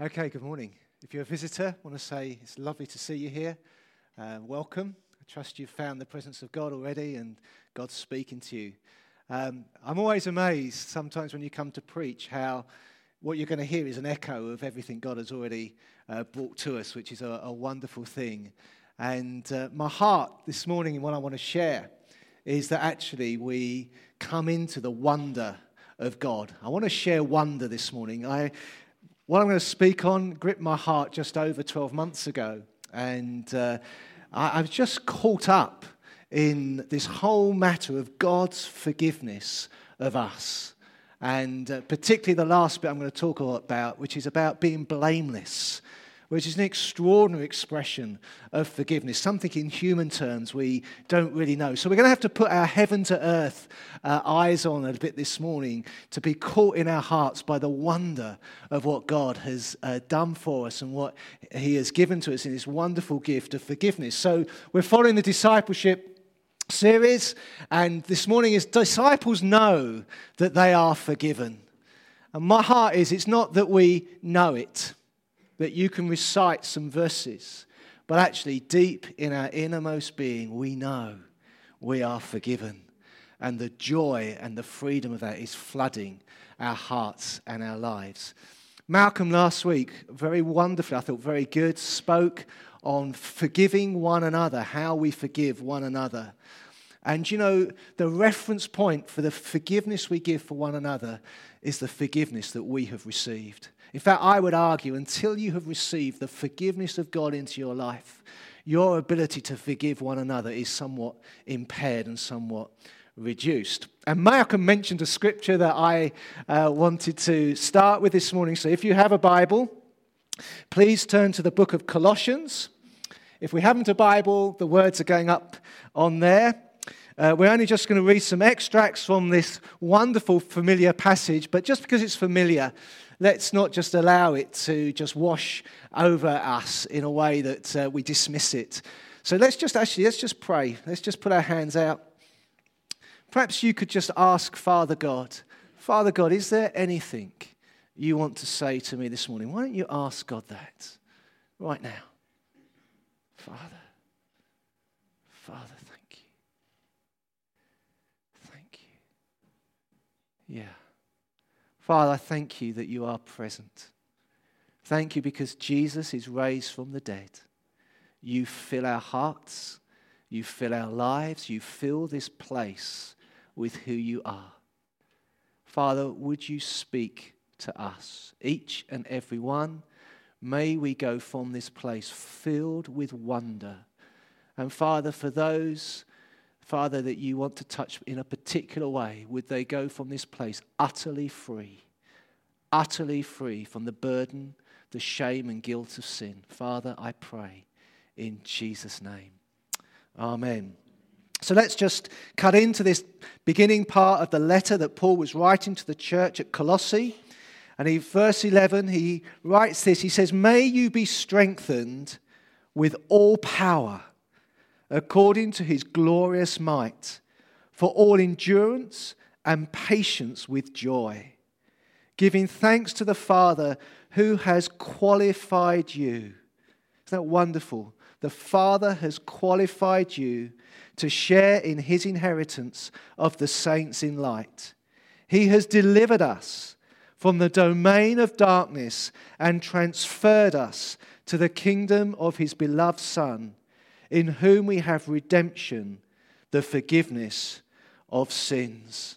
Okay, good morning. If you're a visitor, I want to say it's lovely to see you here. Uh, welcome. I trust you've found the presence of God already and God's speaking to you. Um, I'm always amazed sometimes when you come to preach how what you're going to hear is an echo of everything God has already uh, brought to us, which is a, a wonderful thing. And uh, my heart this morning and what I want to share is that actually we come into the wonder of God. I want to share wonder this morning. I what I'm going to speak on gripped my heart just over 12 months ago. And uh, I, I was just caught up in this whole matter of God's forgiveness of us. And uh, particularly the last bit I'm going to talk about, which is about being blameless which is an extraordinary expression of forgiveness, something in human terms we don't really know. So we're going to have to put our heaven to earth uh, eyes on a bit this morning to be caught in our hearts by the wonder of what God has uh, done for us and what He has given to us in His wonderful gift of forgiveness. So we're following the discipleship series, and this morning is disciples know that they are forgiven. And my heart is it's not that we know it that you can recite some verses, but actually, deep in our innermost being, we know we are forgiven. And the joy and the freedom of that is flooding our hearts and our lives. Malcolm last week, very wonderfully, I thought very good, spoke on forgiving one another, how we forgive one another. And you know, the reference point for the forgiveness we give for one another is the forgiveness that we have received. In fact, I would argue until you have received the forgiveness of God into your life, your ability to forgive one another is somewhat impaired and somewhat reduced. And Malcolm mentioned a scripture that I uh, wanted to start with this morning. So if you have a Bible, please turn to the book of Colossians. If we haven't a Bible, the words are going up on there. Uh, we're only just going to read some extracts from this wonderful, familiar passage, but just because it's familiar, let's not just allow it to just wash over us in a way that uh, we dismiss it. So let's just actually, let's just pray. Let's just put our hands out. Perhaps you could just ask Father God, Father God, is there anything you want to say to me this morning? Why don't you ask God that right now? Father, Father, thank you. Thank you. Yeah. Father, I thank you that you are present. Thank you because Jesus is raised from the dead. You fill our hearts, you fill our lives, you fill this place with who you are. Father, would you speak to us, each and every one? May we go from this place filled with wonder. And Father, for those Father, that you want to touch in a particular way, would they go from this place utterly free, utterly free from the burden, the shame, and guilt of sin? Father, I pray in Jesus' name. Amen. So let's just cut into this beginning part of the letter that Paul was writing to the church at Colossae. And in verse 11, he writes this He says, May you be strengthened with all power according to his glorious might, for all endurance and patience with joy, giving thanks to the Father who has qualified you. Isn't that wonderful? The Father has qualified you to share in his inheritance of the saints in light. He has delivered us from the domain of darkness and transferred us to the kingdom of his beloved Son in whom we have redemption, the forgiveness of sins.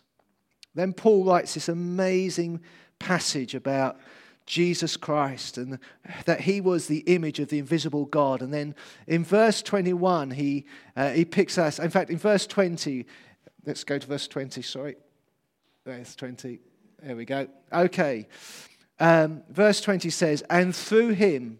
Then Paul writes this amazing passage about Jesus Christ and that he was the image of the invisible God. And then in verse 21, he, uh, he picks us, in fact, in verse 20, let's go to verse 20, sorry. Verse 20, there we go. Okay. Um, verse 20 says, And through him,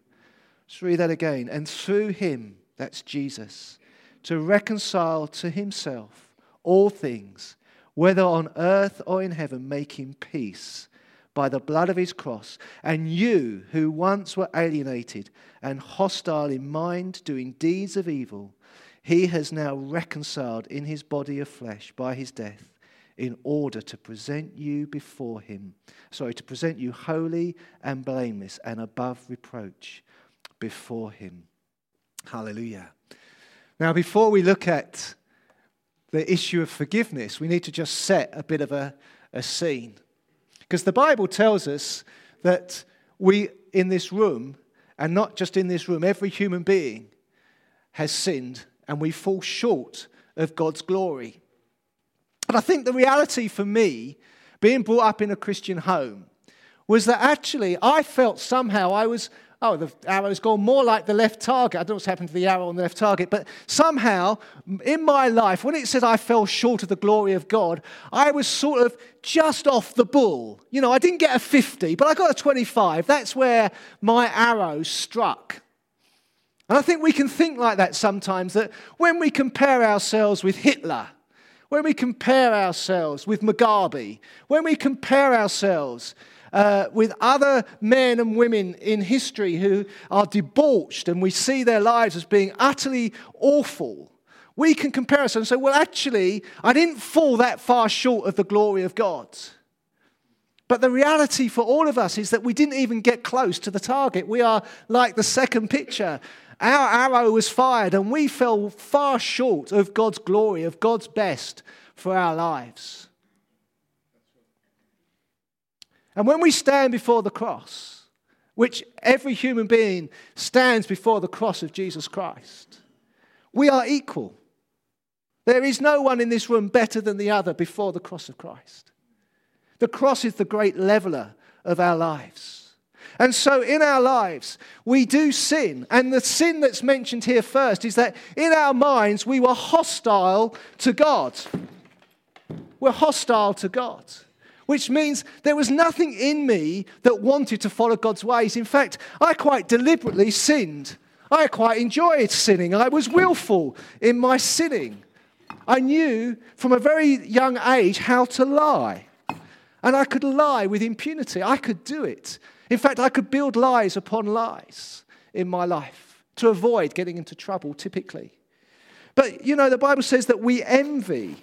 Let's read that again. And through him, that's Jesus, to reconcile to himself all things, whether on earth or in heaven, making peace by the blood of his cross. And you, who once were alienated and hostile in mind, doing deeds of evil, he has now reconciled in his body of flesh by his death in order to present you before him, sorry, to present you holy and blameless and above reproach before him. Hallelujah. Now, before we look at the issue of forgiveness, we need to just set a bit of a, a scene. Because the Bible tells us that we in this room, and not just in this room, every human being has sinned and we fall short of God's glory. And I think the reality for me, being brought up in a Christian home, was that actually I felt somehow I was, oh, the arrow's gone more like the left target. I don't know what's happened to the arrow on the left target, but somehow in my life, when it said I fell short of the glory of God, I was sort of just off the bull. You know, I didn't get a 50, but I got a 25. That's where my arrow struck. And I think we can think like that sometimes that when we compare ourselves with Hitler, when we compare ourselves with Mugabe, when we compare ourselves uh, with other men and women in history who are debauched and we see their lives as being utterly awful, we can compare ourselves and say, well, actually, I didn't fall that far short of the glory of God. But the reality for all of us is that we didn't even get close to the target. We are like the second picture. Our arrow was fired, and we fell far short of God's glory, of God's best for our lives. And when we stand before the cross, which every human being stands before the cross of Jesus Christ, we are equal. There is no one in this room better than the other before the cross of Christ. The cross is the great leveler of our lives. And so in our lives, we do sin. And the sin that's mentioned here first is that in our minds, we were hostile to God. We're hostile to God, which means there was nothing in me that wanted to follow God's ways. In fact, I quite deliberately sinned. I quite enjoyed sinning. I was willful in my sinning. I knew from a very young age how to lie. And I could lie with impunity. I could do it. In fact, I could build lies upon lies in my life to avoid getting into trouble, typically. But you know, the Bible says that we envy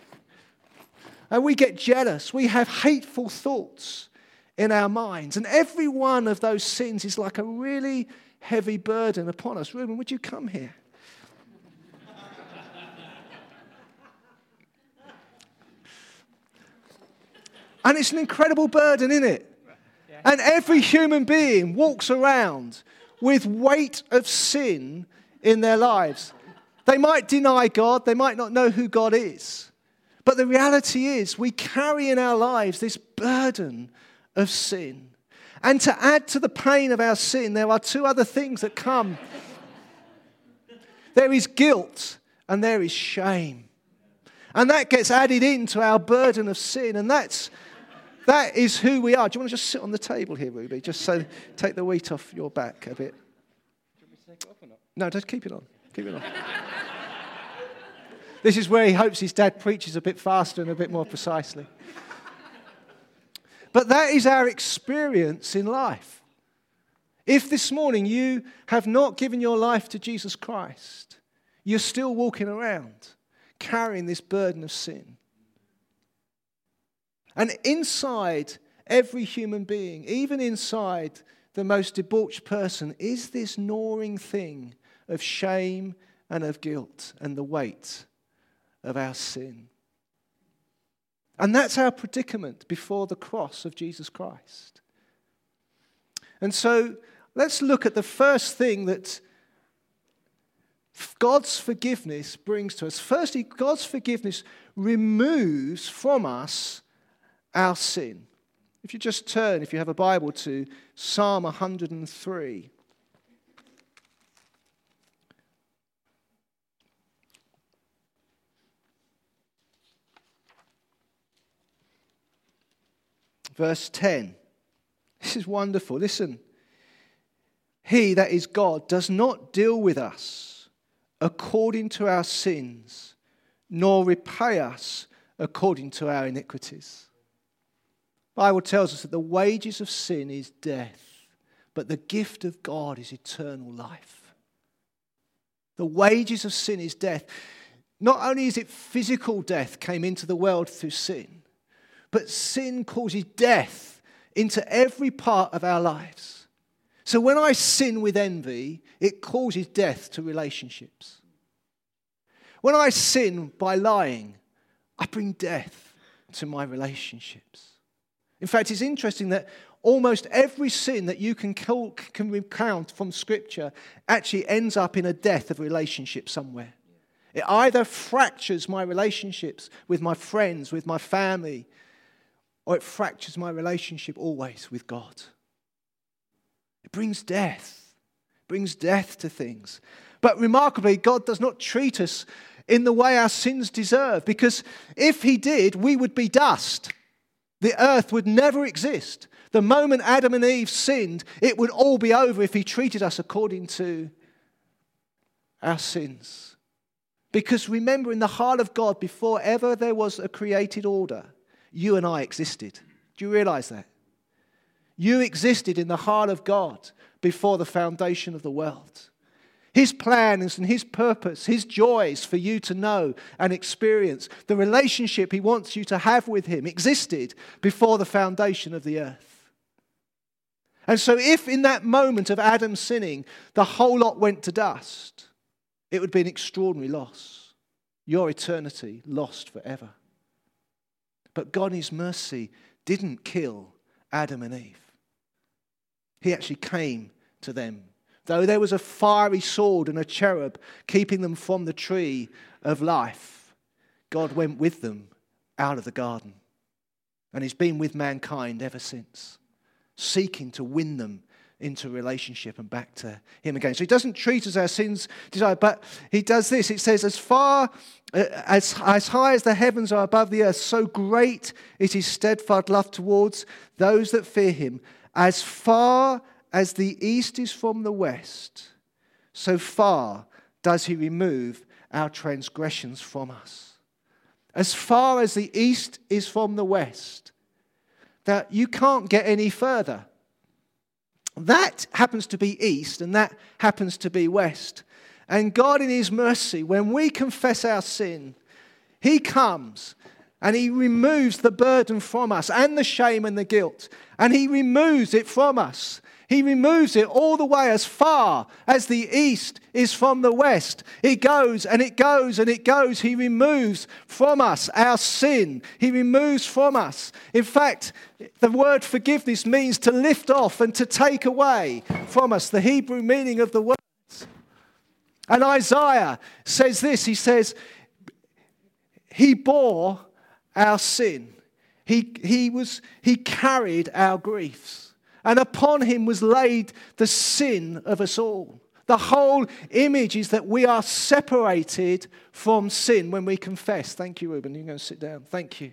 and we get jealous. We have hateful thoughts in our minds. And every one of those sins is like a really heavy burden upon us. Reuben, would you come here? and it's an incredible burden, isn't it? And every human being walks around with weight of sin in their lives. They might deny God, they might not know who God is. But the reality is, we carry in our lives this burden of sin. And to add to the pain of our sin, there are two other things that come there is guilt and there is shame. And that gets added into our burden of sin. And that's that is who we are. Do you want to just sit on the table here, Ruby? Just so take the weight off your back a bit. No, just keep it on. Keep it on. This is where he hopes his dad preaches a bit faster and a bit more precisely. But that is our experience in life. If this morning you have not given your life to Jesus Christ, you're still walking around carrying this burden of sin. And inside every human being, even inside the most debauched person, is this gnawing thing of shame and of guilt and the weight of our sin. And that's our predicament before the cross of Jesus Christ. And so let's look at the first thing that God's forgiveness brings to us. Firstly, God's forgiveness removes from us our sin. If you just turn, if you have a Bible, to Psalm 103. Verse 10. This is wonderful. Listen. he, that is God, does not deal with us according to our sins, nor repay us according to our iniquities. The Bible tells us that the wages of sin is death, but the gift of God is eternal life. The wages of sin is death. Not only is it physical death came into the world through sin, but sin causes death into every part of our lives. So when I sin with envy, it causes death to relationships. When I sin by lying, I bring death to my relationships. In fact, it's interesting that almost every sin that you can, can recount from Scripture actually ends up in a death of relationship somewhere. It either fractures my relationships with my friends, with my family, or it fractures my relationship always with God. It brings death, it brings death to things. But remarkably, God does not treat us in the way our sins deserve, because if He did, we would be dust. The earth would never exist. The moment Adam and Eve sinned, it would all be over if He treated us according to our sins. Because remember, in the heart of God, before ever there was a created order, you and I existed. Do you realize that? You existed in the heart of God before the foundation of the world. His plans and His purpose, His joys for you to know and experience, the relationship He wants you to have with Him existed before the foundation of the earth. And so, if in that moment of Adam sinning, the whole lot went to dust, it would be an extraordinary loss. Your eternity lost forever. But God, in His mercy, didn't kill Adam and Eve. He actually came to them. Though there was a fiery sword and a cherub keeping them from the tree of life, God went with them out of the garden. And He's been with mankind ever since, seeking to win them into relationship and back to Him again. So He doesn't treat us as our sins desire, but He does this. It says, as far uh, as, as high as the heavens are above the earth, so great is His steadfast love towards those that fear Him. As far as the east is from the west, so far does He remove our transgressions from us. As far as the east is from the west, that you can't get any further. That happens to be east and that happens to be west. And God, in His mercy, when we confess our sin, He comes and He removes the burden from us and the shame and the guilt. And He removes it from us. He removes it all the way as far as the east is from the west. It goes and it goes and it goes. He removes from us our sin. He removes from us. In fact, the word forgiveness means to lift off and to take away from us, the Hebrew meaning of the words. And Isaiah says this he says, He bore our sin. He, he, was, he carried our griefs and upon him was laid the sin of us all. The whole image is that we are separated from sin when we confess. Thank you, Ruben. You're going to sit down. Thank you.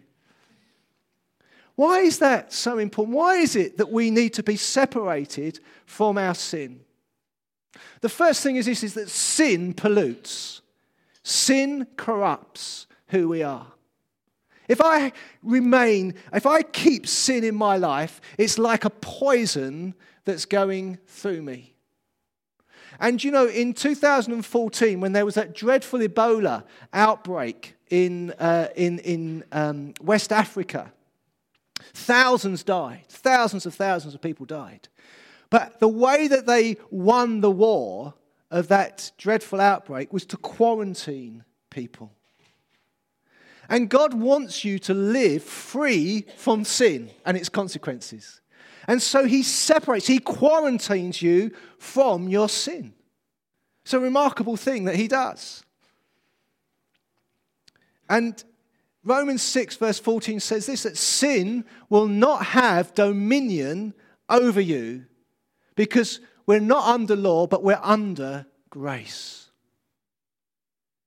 Why is that so important? Why is it that we need to be separated from our sin? The first thing is this is that sin pollutes. Sin corrupts who we are. If I remain, if I keep sin in my life, it's like a poison that's going through me. And you know, in 2014, when there was that dreadful Ebola outbreak in, uh, in, in um, West Africa, thousands died. Thousands of thousands of people died. But the way that they won the war of that dreadful outbreak was to quarantine people. And God wants you to live free from sin and its consequences. And so he separates, he quarantines you from your sin. It's a remarkable thing that he does. And Romans 6, verse 14 says this that sin will not have dominion over you because we're not under law, but we're under grace.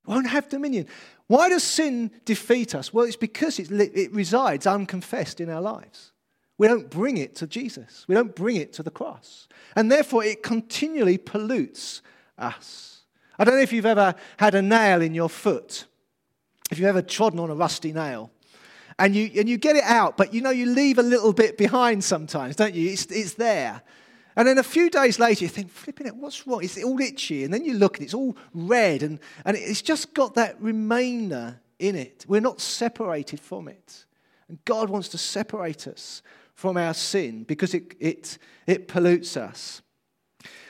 Won't have dominion. Why does sin defeat us? Well, it's because it resides unconfessed in our lives. We don't bring it to Jesus. We don't bring it to the cross. And therefore, it continually pollutes us. I don't know if you've ever had a nail in your foot, if you've ever trodden on a rusty nail. And you, and you get it out, but you know, you leave a little bit behind sometimes, don't you? It's, it's there. And then a few days later, you think, flipping it, what's wrong? It's all itchy. And then you look and it's all red and, and it's just got that remainder in it. We're not separated from it. And God wants to separate us from our sin because it, it, it pollutes us.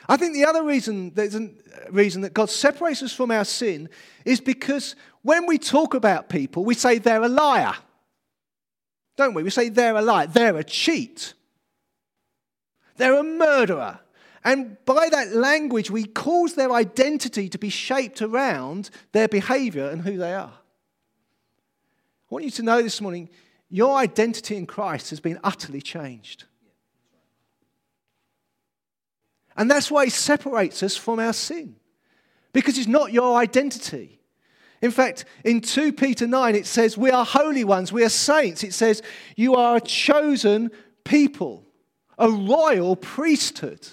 I think the other reason, there's a uh, reason that God separates us from our sin is because when we talk about people, we say they're a liar. Don't we? We say they're a liar. They're a cheat. They're a murderer. And by that language, we cause their identity to be shaped around their behavior and who they are. I want you to know this morning your identity in Christ has been utterly changed. And that's why he separates us from our sin, because it's not your identity. In fact, in 2 Peter 9, it says, We are holy ones, we are saints. It says, You are a chosen people, a royal priesthood.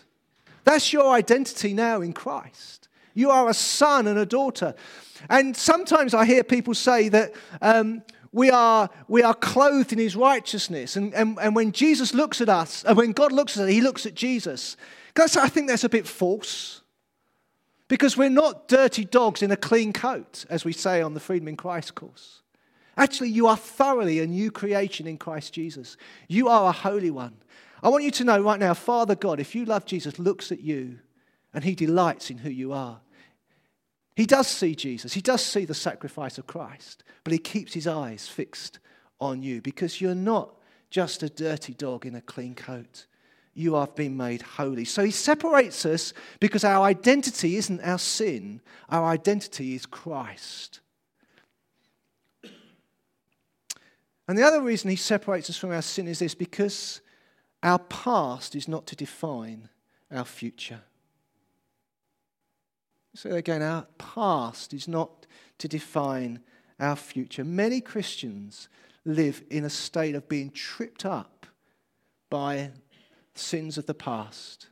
That's your identity now in Christ. You are a son and a daughter. And sometimes I hear people say that um, we are, we are clothed in his righteousness. And, and, and when Jesus looks at us, and when God looks at us, he looks at Jesus. Guys, I think that's a bit false. Because we're not dirty dogs in a clean coat, as we say on the Freedom in Christ course. Actually, you are thoroughly a new creation in Christ Jesus. You are a holy one. I want you to know right now, Father God, if you love Jesus, looks at you and he delights in who you are. He does see Jesus, he does see the sacrifice of Christ, but he keeps his eyes fixed on you because you're not just a dirty dog in a clean coat. You have been made holy. So he separates us because our identity isn't our sin, our identity is Christ. And the other reason he separates us from our sin is this because our past is not to define our future. So again, our past is not to define our future. Many Christians live in a state of being tripped up by sins of the past,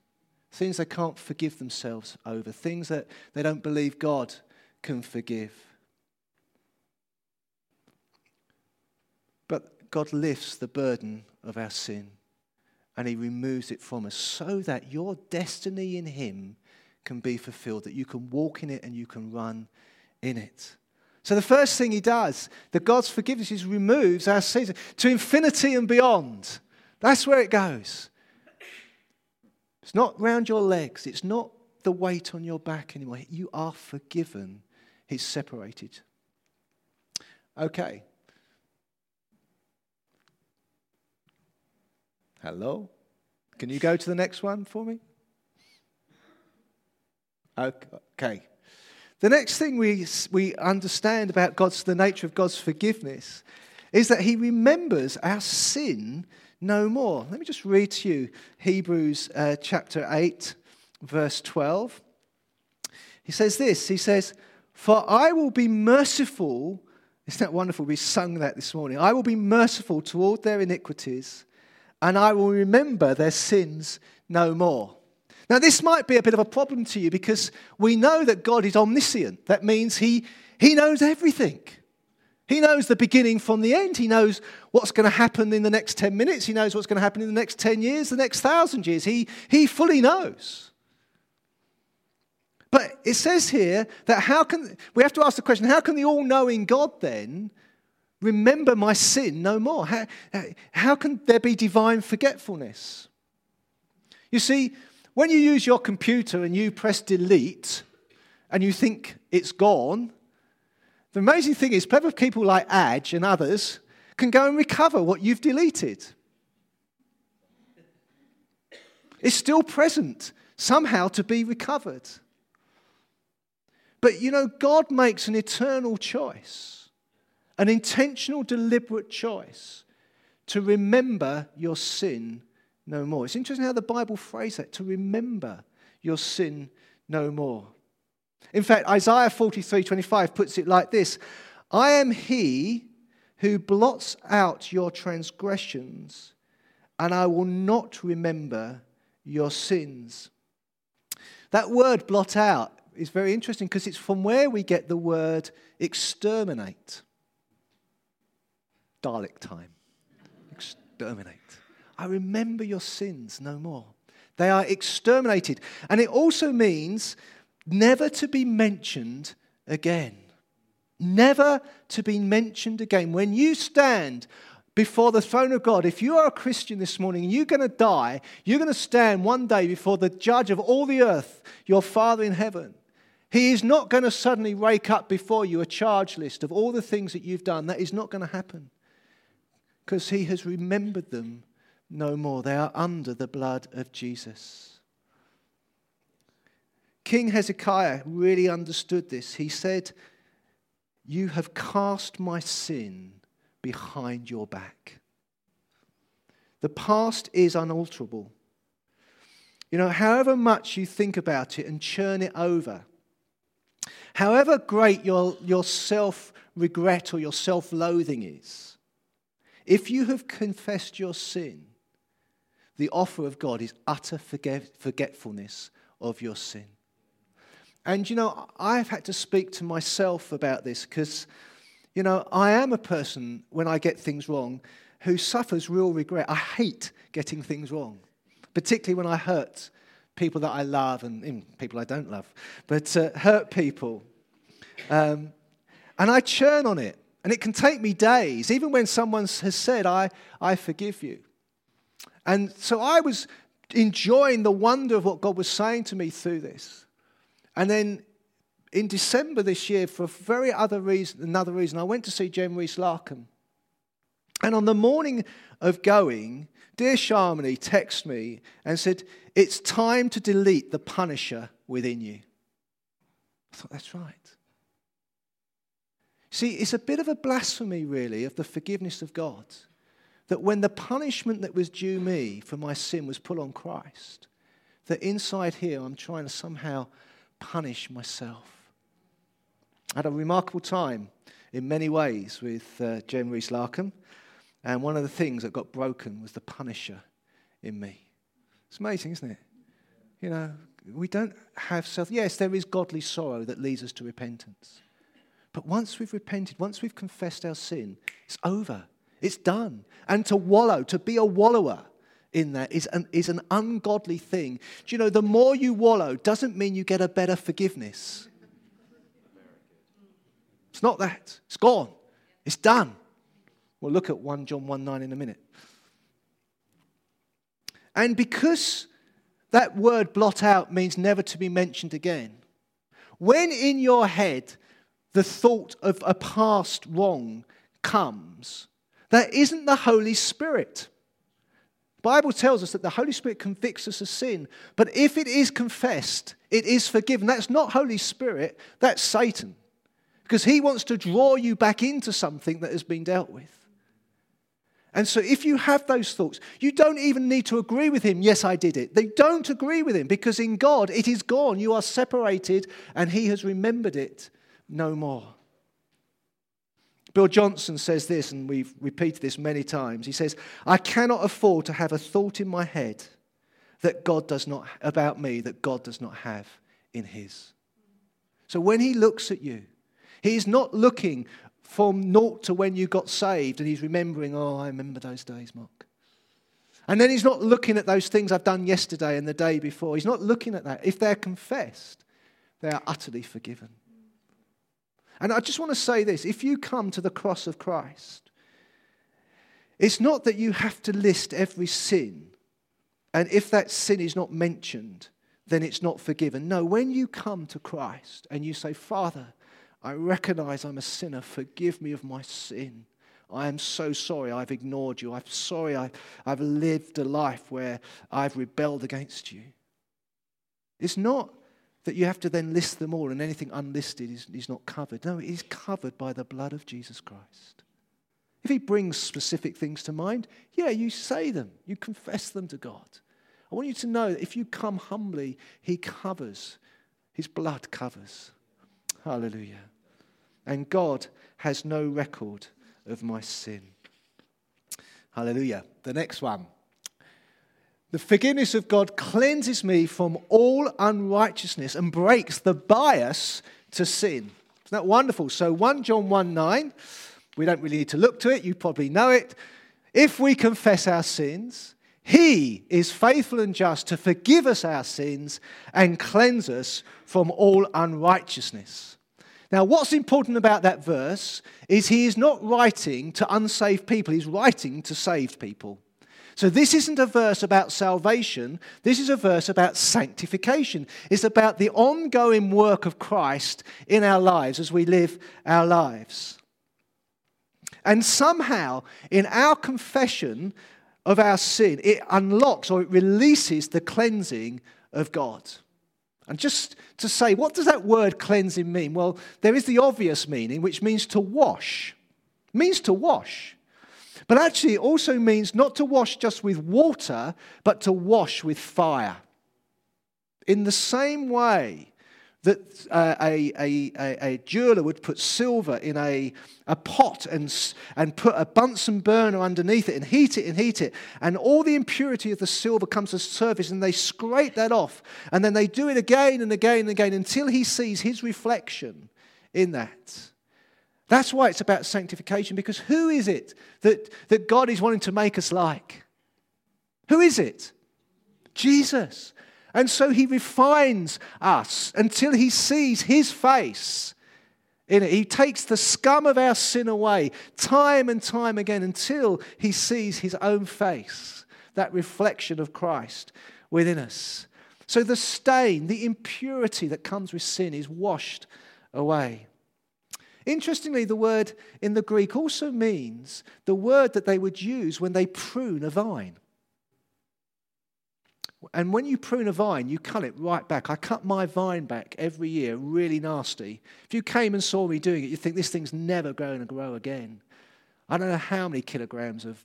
things they can't forgive themselves over, things that they don't believe God can forgive. But God lifts the burden of our sin and He removes it from us so that your destiny in Him can be fulfilled, that you can walk in it and you can run in it. So, the first thing he does, that God's forgiveness is removes our sins to infinity and beyond. That's where it goes. It's not round your legs, it's not the weight on your back anymore. You are forgiven, He's separated. Okay. Hello? Can you go to the next one for me? Okay. The next thing we, we understand about God's, the nature of God's forgiveness is that He remembers our sin no more. Let me just read to you Hebrews uh, chapter 8, verse 12. He says this He says, For I will be merciful. Isn't that wonderful? We sung that this morning. I will be merciful toward their iniquities, and I will remember their sins no more. Now, this might be a bit of a problem to you because we know that God is omniscient. That means He, he knows everything. He knows the beginning from the end. He knows what's going to happen in the next 10 minutes. He knows what's going to happen in the next 10 years, the next thousand years. He, he fully knows. But it says here that how can, we have to ask the question how can the all knowing God then remember my sin no more? How, how can there be divine forgetfulness? You see, when you use your computer and you press delete and you think it's gone, the amazing thing is, clever people like Adge and others can go and recover what you've deleted. It's still present, somehow to be recovered. But you know, God makes an eternal choice, an intentional, deliberate choice to remember your sin no more. It's interesting how the Bible phrases that to remember your sin no more. In fact, Isaiah 43 25 puts it like this I am he who blots out your transgressions and I will not remember your sins. That word blot out is very interesting because it's from where we get the word exterminate. Dalek time. Exterminate. I remember your sins no more. They are exterminated. And it also means never to be mentioned again. Never to be mentioned again. When you stand before the throne of God, if you are a Christian this morning and you're going to die, you're going to stand one day before the judge of all the earth, your Father in heaven. He is not going to suddenly rake up before you a charge list of all the things that you've done. That is not going to happen because he has remembered them no more. They are under the blood of Jesus. King Hezekiah really understood this. He said, You have cast my sin behind your back. The past is unalterable. You know, however much you think about it and churn it over, however great your, your self regret or your self loathing is, if you have confessed your sin, the offer of God is utter forget- forgetfulness of your sin. And you know, I've had to speak to myself about this because you know, I am a person, when I get things wrong, who suffers real regret. I hate getting things wrong, particularly when I hurt people that I love and people I don't love, but uh, hurt people. Um, and I churn on it. And it can take me days, even when someone has said, I, I forgive you. And so I was enjoying the wonder of what God was saying to me through this. And then in December this year, for a very other reason, another reason, I went to see Jen Rees Larcombe. And on the morning of going, dear Sharmini texted me and said, It's time to delete the punisher within you. I thought, that's right. See, it's a bit of a blasphemy, really, of the forgiveness of God. That when the punishment that was due me for my sin was put on Christ, that inside here I'm trying to somehow punish myself. I had a remarkable time in many ways with uh, Jen Rees Larcombe. And one of the things that got broken was the punisher in me. It's amazing, isn't it? You know, we don't have self. Yes, there is godly sorrow that leads us to repentance. But once we've repented, once we've confessed our sin, it's over. It's done. And to wallow, to be a wallower in that is an, is an ungodly thing. Do you know, the more you wallow doesn't mean you get a better forgiveness. It's not that. It's gone. It's done. We'll look at 1 John 1 9 in a minute. And because that word blot out means never to be mentioned again, when in your head the thought of a past wrong comes, that isn't the Holy Spirit. The Bible tells us that the Holy Spirit convicts us of sin, but if it is confessed, it is forgiven. That's not Holy Spirit, that's Satan because he wants to draw you back into something that has been dealt with. And so, if you have those thoughts, you don't even need to agree with him. Yes, I did it. They don't agree with him because in God it is gone. You are separated and he has remembered it no more. Bill Johnson says this, and we've repeated this many times. He says, I cannot afford to have a thought in my head that God does not, about me, that God does not have in his. So when he looks at you, He's not looking from naught to when you got saved and he's remembering, oh, I remember those days, Mark. And then he's not looking at those things I've done yesterday and the day before. He's not looking at that. If they're confessed, they are utterly forgiven. And I just want to say this if you come to the cross of Christ, it's not that you have to list every sin, and if that sin is not mentioned, then it's not forgiven. No, when you come to Christ and you say, Father, I recognize I'm a sinner. Forgive me of my sin. I am so sorry I've ignored you. I'm sorry I, I've lived a life where I've rebelled against you. It's not that you have to then list them all and anything unlisted is, is not covered. No, it is covered by the blood of Jesus Christ. If he brings specific things to mind, yeah, you say them, you confess them to God. I want you to know that if you come humbly, he covers, his blood covers. Hallelujah and God has no record of my sin. Hallelujah. The next one The forgiveness of God cleanses me from all unrighteousness and breaks the bias to sin. Isn't that wonderful? So 1 John 1 9, we don't really need to look to it, you probably know it. If we confess our sins, he is faithful and just to forgive us our sins and cleanse us from all unrighteousness. Now, what's important about that verse is he is not writing to unsaved people, he's writing to saved people. So, this isn't a verse about salvation. This is a verse about sanctification. It's about the ongoing work of Christ in our lives as we live our lives. And somehow, in our confession of our sin, it unlocks or it releases the cleansing of God. And just to say, what does that word cleansing mean? Well, there is the obvious meaning, which means to wash. It means to wash. But actually, it also means not to wash just with water, but to wash with fire. In the same way that uh, a, a, a, a, jeweler would put silver in a, a pot and, and put a Bunsen burner underneath it and heat it and heat it, and all the impurity of the silver comes to the surface, and they scrape that off, and then they do it again and again and again until he sees his reflection in that. That's why it's about sanctification, because who is it that, that God is wanting to make us like? Who is it? Jesus. And so he refines us until he sees his face in it. He takes the scum of our sin away time and time again until he sees his own face, that reflection of Christ within us. So the stain, the impurity that comes with sin is washed away. Interestingly, the word in the Greek also means the word that they would use when they prune a vine. And when you prune a vine, you cut it right back. I cut my vine back every year, really nasty. If you came and saw me doing it, you'd think this thing's never going to grow again. I don't know how many kilograms of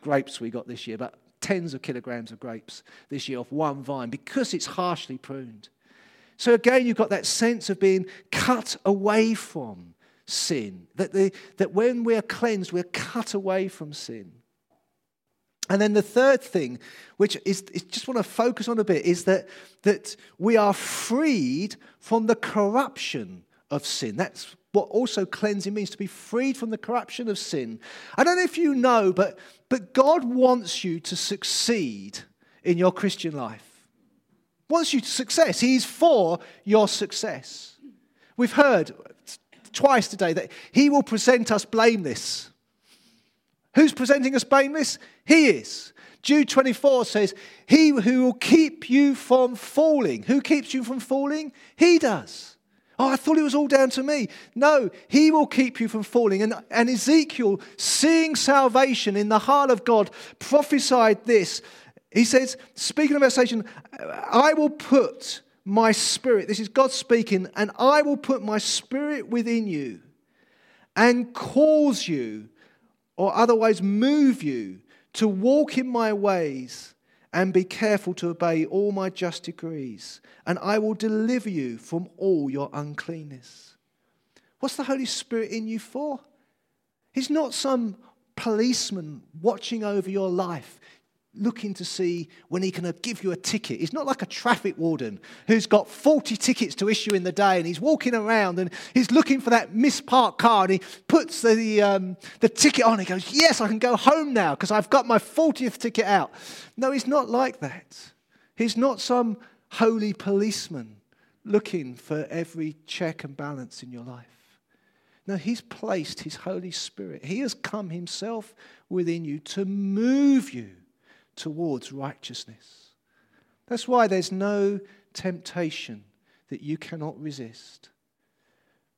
grapes we got this year, but tens of kilograms of grapes this year off one vine because it's harshly pruned. So again, you've got that sense of being cut away from sin. That, the, that when we're cleansed, we're cut away from sin. And then the third thing, which is, is just want to focus on a bit, is that, that we are freed from the corruption of sin. That's what also cleansing means to be freed from the corruption of sin. I don't know if you know, but, but God wants you to succeed in your Christian life. Wants you to success. He's for your success. We've heard twice today that he will present us blameless. Who's presenting us blameless? He is. Jude 24 says, He who will keep you from falling. Who keeps you from falling? He does. Oh, I thought it was all down to me. No, He will keep you from falling. And, and Ezekiel, seeing salvation in the heart of God, prophesied this. He says, speaking of salvation, I will put my spirit. This is God speaking, and I will put my spirit within you and cause you, or otherwise move you, to walk in my ways and be careful to obey all my just decrees. And I will deliver you from all your uncleanness. What's the Holy Spirit in you for? He's not some policeman watching over your life looking to see when he can give you a ticket. He's not like a traffic warden who's got 40 tickets to issue in the day and he's walking around and he's looking for that misparked car and he puts the, um, the ticket on. and He goes, Yes, I can go home now because I've got my 40th ticket out. No, he's not like that. He's not some holy policeman looking for every check and balance in your life. No, he's placed his Holy Spirit. He has come himself within you to move you towards righteousness. That's why there's no temptation that you cannot resist.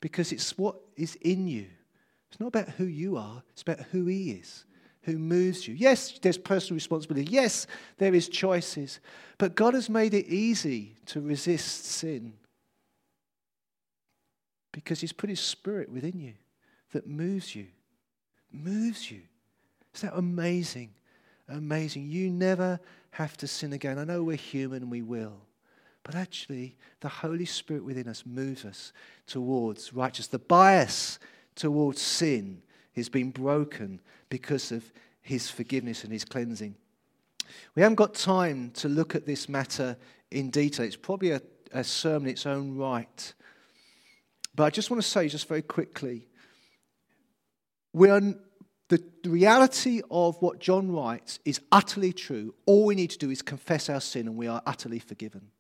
Because it's what is in you. It's not about who you are, it's about who He is, who moves you. Yes, there's personal responsibility. Yes, there is choices. But God has made it easy to resist sin. Because He's put His Spirit within you that moves you. Moves you. Is that amazing? Amazing. You never have to sin again. I know we're human, we will. But actually, the Holy Spirit within us moves us towards righteousness. The bias towards sin has been broken because of his forgiveness and his cleansing. We haven't got time to look at this matter in detail. It's probably a, a sermon in its own right. But I just want to say, just very quickly, we are, the, reality of what John writes is utterly true. All we need to do is confess our sin and we are utterly forgiven.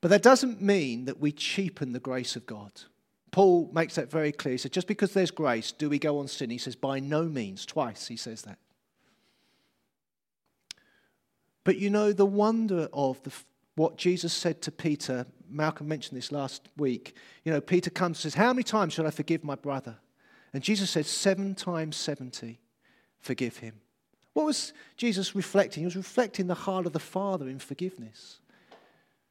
But that doesn't mean that we cheapen the grace of God. Paul makes that very clear. He said, just because there's grace, do we go on sin? He says, by no means. Twice he says that. But you know, the wonder of the, what Jesus said to Peter, Malcolm mentioned this last week. You know, Peter comes and says, How many times shall I forgive my brother? And Jesus said, Seven times 70, forgive him. What was Jesus reflecting? He was reflecting the heart of the Father in forgiveness.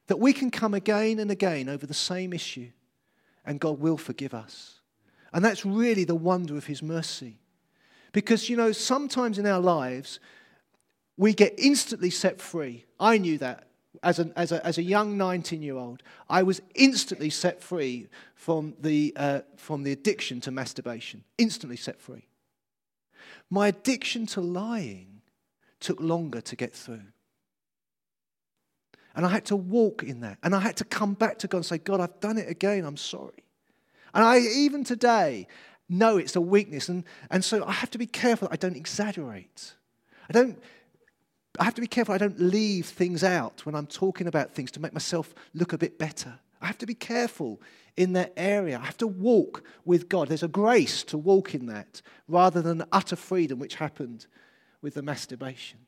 That we can come again and again over the same issue and God will forgive us. And that's really the wonder of His mercy. Because, you know, sometimes in our lives, we get instantly set free. I knew that as a, as a, as a young 19 year old. I was instantly set free from the, uh, from the addiction to masturbation. Instantly set free. My addiction to lying took longer to get through. And I had to walk in that. And I had to come back to God and say, God, I've done it again. I'm sorry. And I, even today, know it's a weakness. And, and so I have to be careful I don't exaggerate. I don't. I have to be careful I don't leave things out when I'm talking about things to make myself look a bit better. I have to be careful in that area. I have to walk with God. There's a grace to walk in that rather than utter freedom, which happened with the masturbation.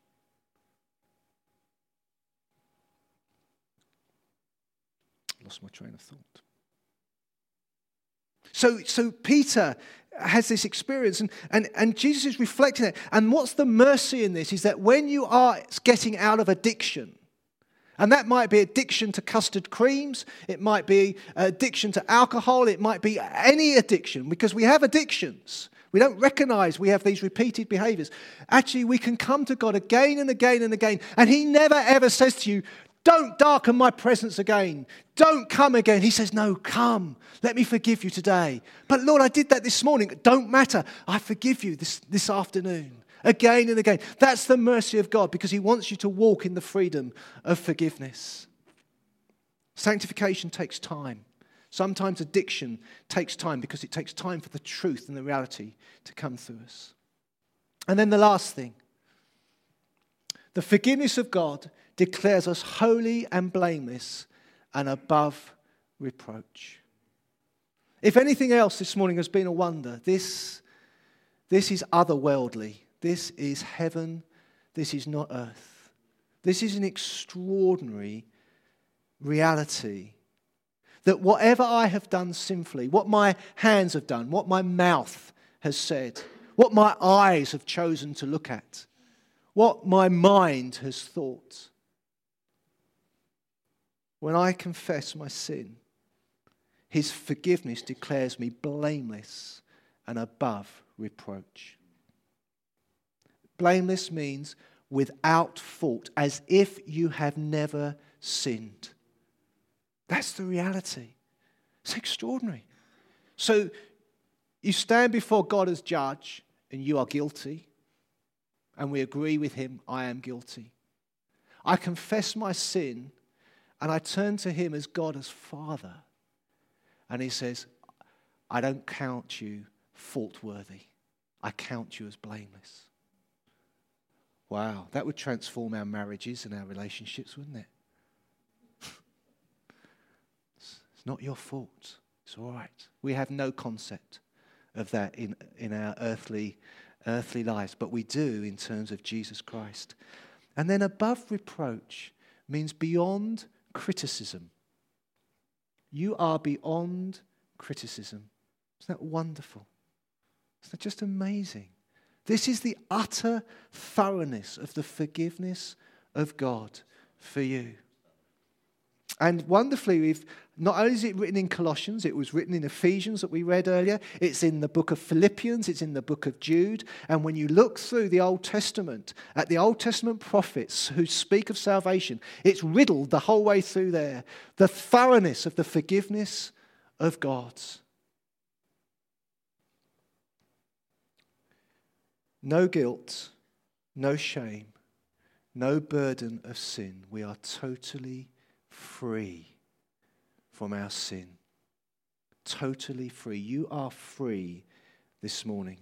lost my train of thought. So, so Peter has this experience, and, and, and Jesus is reflecting it. And what's the mercy in this is that when you are getting out of addiction, and that might be addiction to custard creams, it might be addiction to alcohol, it might be any addiction, because we have addictions. We don't recognize we have these repeated behaviors. Actually, we can come to God again and again and again, and He never ever says to you, don't darken my presence again. Don't come again. He says, No, come. Let me forgive you today. But Lord, I did that this morning. Don't matter. I forgive you this, this afternoon. Again and again. That's the mercy of God because He wants you to walk in the freedom of forgiveness. Sanctification takes time. Sometimes addiction takes time because it takes time for the truth and the reality to come through us. And then the last thing the forgiveness of God declares us holy and blameless and above reproach. If anything else this morning has been a wonder, this, this is otherworldly. This is heaven. This is not earth. This is an extraordinary reality. That whatever I have done sinfully, what my hands have done, what my mouth has said, what my eyes have chosen to look at, what my mind has thought, when I confess my sin, his forgiveness declares me blameless and above reproach. Blameless means without fault, as if you have never sinned. That's the reality. It's extraordinary. So you stand before God as judge, and you are guilty, and we agree with him, I am guilty. I confess my sin and I turn to him as God as Father. And he says, I don't count you fault worthy, I count you as blameless. Wow, that would transform our marriages and our relationships, wouldn't it? it's not your fault. It's all right. We have no concept of that in, in our earthly, earthly lives, but we do in terms of Jesus Christ. And then above reproach means beyond criticism. You are beyond criticism. Isn't that wonderful? Isn't that just amazing? This is the utter thoroughness of the forgiveness of God for you. And wonderfully, we've not only is it written in Colossians, it was written in Ephesians that we read earlier, it's in the book of Philippians, it's in the book of Jude. And when you look through the Old Testament, at the Old Testament prophets who speak of salvation, it's riddled the whole way through there. The thoroughness of the forgiveness of God. No guilt, no shame, no burden of sin. We are totally free from our sin. Totally free. You are free this morning.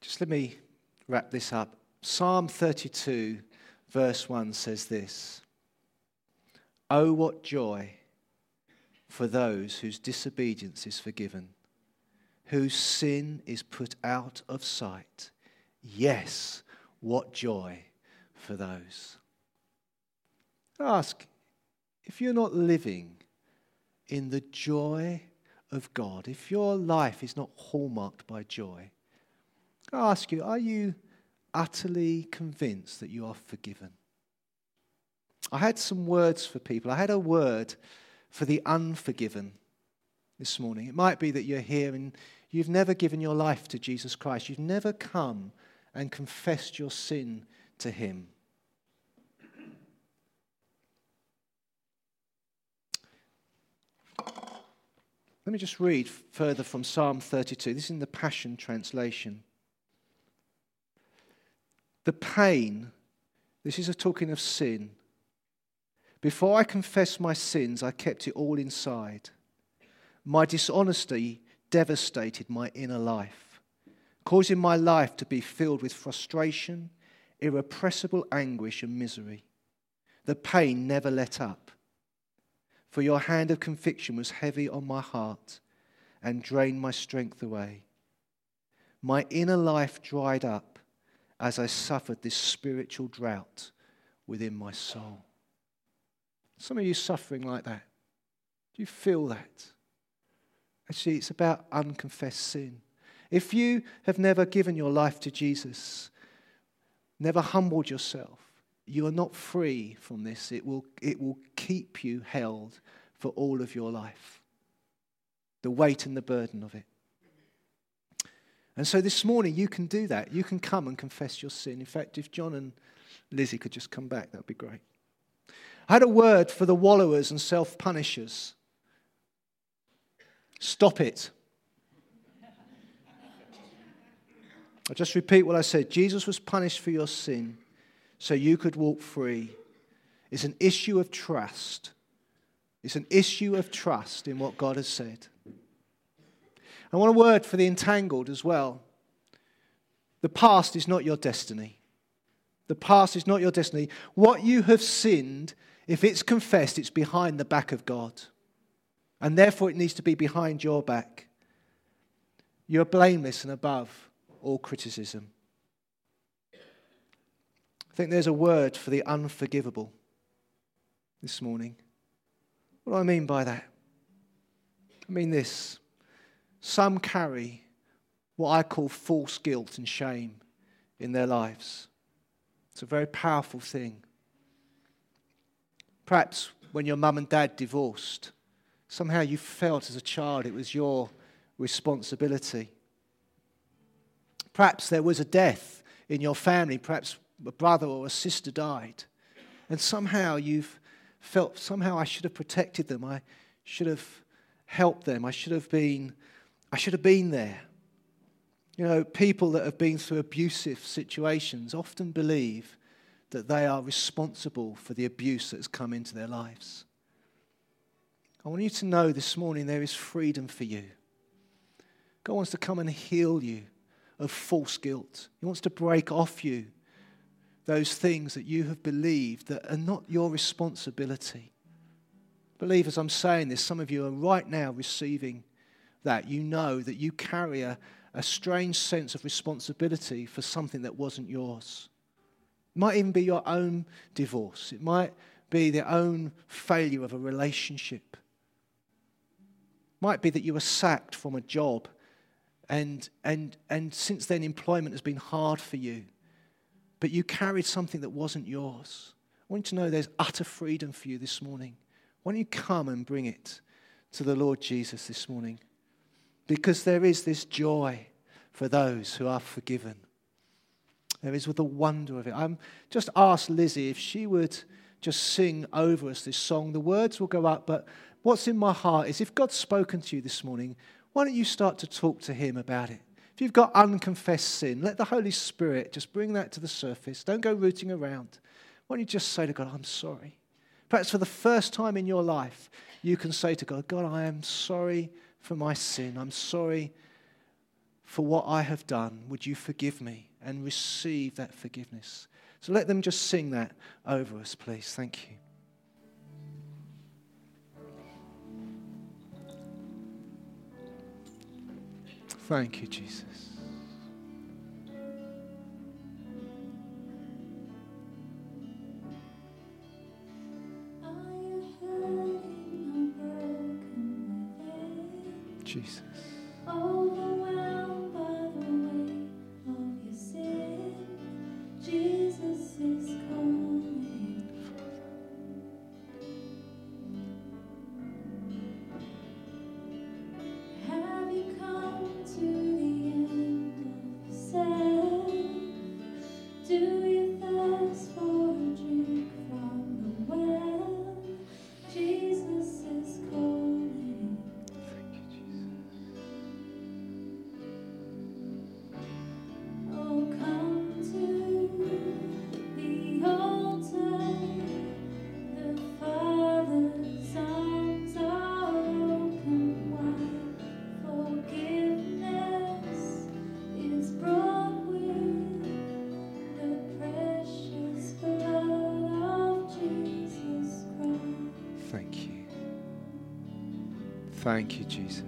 Just let me wrap this up. Psalm 32, verse 1 says this Oh, what joy for those whose disobedience is forgiven, whose sin is put out of sight. Yes, what joy for those. Ask if you're not living in the joy of God, if your life is not hallmarked by joy, I ask you, are you utterly convinced that you are forgiven? I had some words for people. I had a word for the unforgiven this morning. It might be that you're here and you've never given your life to Jesus Christ. You've never come and confessed your sin to Him. Let me just read further from Psalm 32. This is in the Passion Translation. The pain, this is a talking of sin. Before I confessed my sins, I kept it all inside. My dishonesty devastated my inner life, causing my life to be filled with frustration, irrepressible anguish, and misery. The pain never let up. For your hand of conviction was heavy on my heart and drained my strength away. My inner life dried up as I suffered this spiritual drought within my soul. Some of you suffering like that. Do you feel that? Actually, it's about unconfessed sin. If you have never given your life to Jesus, never humbled yourself, you are not free from this. It will, it will keep you held for all of your life. The weight and the burden of it. And so this morning, you can do that. You can come and confess your sin. In fact, if John and Lizzie could just come back, that would be great. I had a word for the wallowers and self punishers. Stop it. I'll just repeat what I said. Jesus was punished for your sin so you could walk free. It's an issue of trust. It's an issue of trust in what God has said. I want a word for the entangled as well. The past is not your destiny. The past is not your destiny. What you have sinned, if it's confessed, it's behind the back of God. And therefore, it needs to be behind your back. You're blameless and above all criticism. I think there's a word for the unforgivable this morning. What do I mean by that? I mean this some carry what I call false guilt and shame in their lives. It's a very powerful thing. Perhaps when your mum and dad divorced, somehow you felt as a child it was your responsibility. Perhaps there was a death in your family, perhaps a brother or a sister died, and somehow you've felt, somehow I should have protected them, I should have helped them, I should have been I should have been there. You know, people that have been through abusive situations often believe that they are responsible for the abuse that has come into their lives. I want you to know this morning there is freedom for you. God wants to come and heal you of false guilt. He wants to break off you those things that you have believed that are not your responsibility. Believe as I'm saying this, some of you are right now receiving that, you know that you carry a, a strange sense of responsibility for something that wasn't yours. It might even be your own divorce, it might be the own failure of a relationship. It might be that you were sacked from a job and, and, and since then employment has been hard for you, but you carried something that wasn't yours. I want you to know there's utter freedom for you this morning. Why don't you come and bring it to the Lord Jesus this morning? because there is this joy for those who are forgiven. There is with the wonder of it. I'm just asked Lizzie if she would just sing over us this song. The words will go up, but what's in my heart is if God's spoken to you this morning, why don't you start to talk to Him about it? If you've got unconfessed sin, let the Holy Spirit just bring that to the surface. Don't go rooting around. Why don't you just say to God, I'm sorry? Perhaps for the first time in your life, you can say to God, God, I am sorry for my sin. I'm sorry for what I have done. Would you forgive me and receive that forgiveness? So let them just sing that over us, please. Thank you. Thank you, Jesus. Jesus. Thank you, Jesus.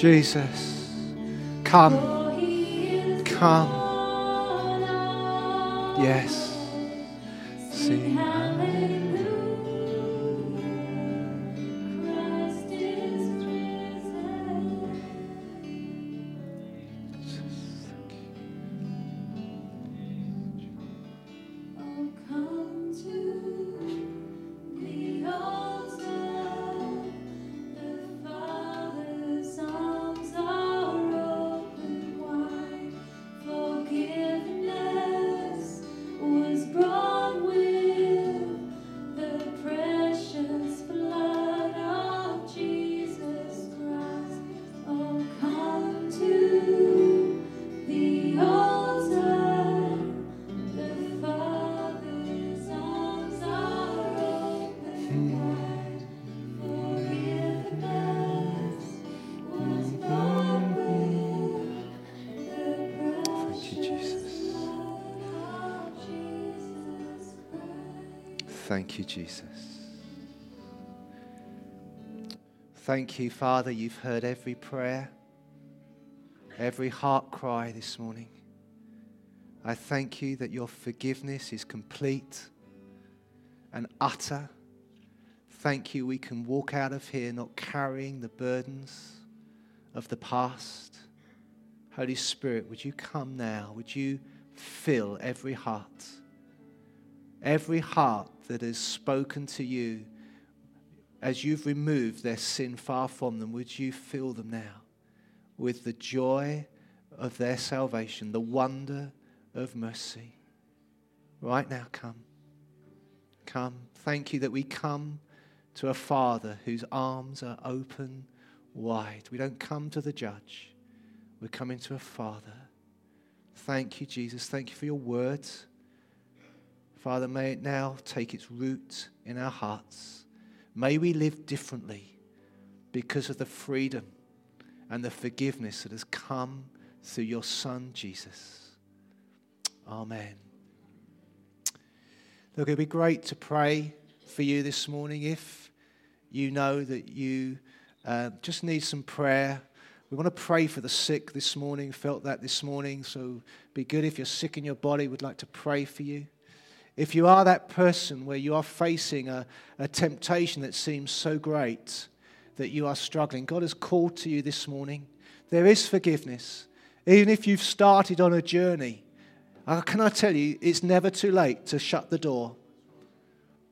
Jesus, come, come. Yes. Thank you, Jesus. Thank you, Father. You've heard every prayer, every heart cry this morning. I thank you that your forgiveness is complete and utter. Thank you, we can walk out of here not carrying the burdens of the past. Holy Spirit, would you come now? Would you fill every heart? Every heart that has spoken to you as you've removed their sin far from them, would you fill them now with the joy of their salvation, the wonder of mercy? Right now, come. Come. Thank you that we come to a Father whose arms are open wide. We don't come to the judge, we're coming to a Father. Thank you, Jesus. Thank you for your words. Father, may it now take its root in our hearts. May we live differently because of the freedom and the forgiveness that has come through your Son, Jesus. Amen. Look, it'd be great to pray for you this morning if you know that you uh, just need some prayer. We want to pray for the sick this morning. Felt that this morning, so be good if you're sick in your body. We'd like to pray for you. If you are that person where you are facing a, a temptation that seems so great that you are struggling, God has called to you this morning. There is forgiveness. Even if you've started on a journey, can I tell you, it's never too late to shut the door.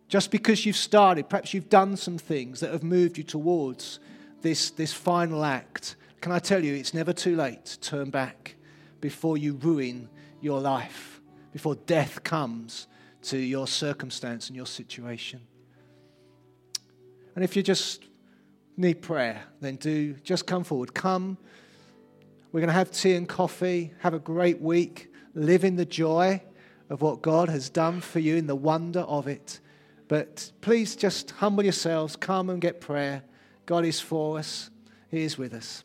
Just because you've started, perhaps you've done some things that have moved you towards this, this final act. Can I tell you, it's never too late to turn back before you ruin your life, before death comes to your circumstance and your situation. And if you just need prayer, then do just come forward. Come. We're going to have tea and coffee. Have a great week. Live in the joy of what God has done for you, in the wonder of it. But please just humble yourselves, come and get prayer. God is for us, He is with us.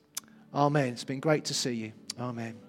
Amen. It's been great to see you. Amen.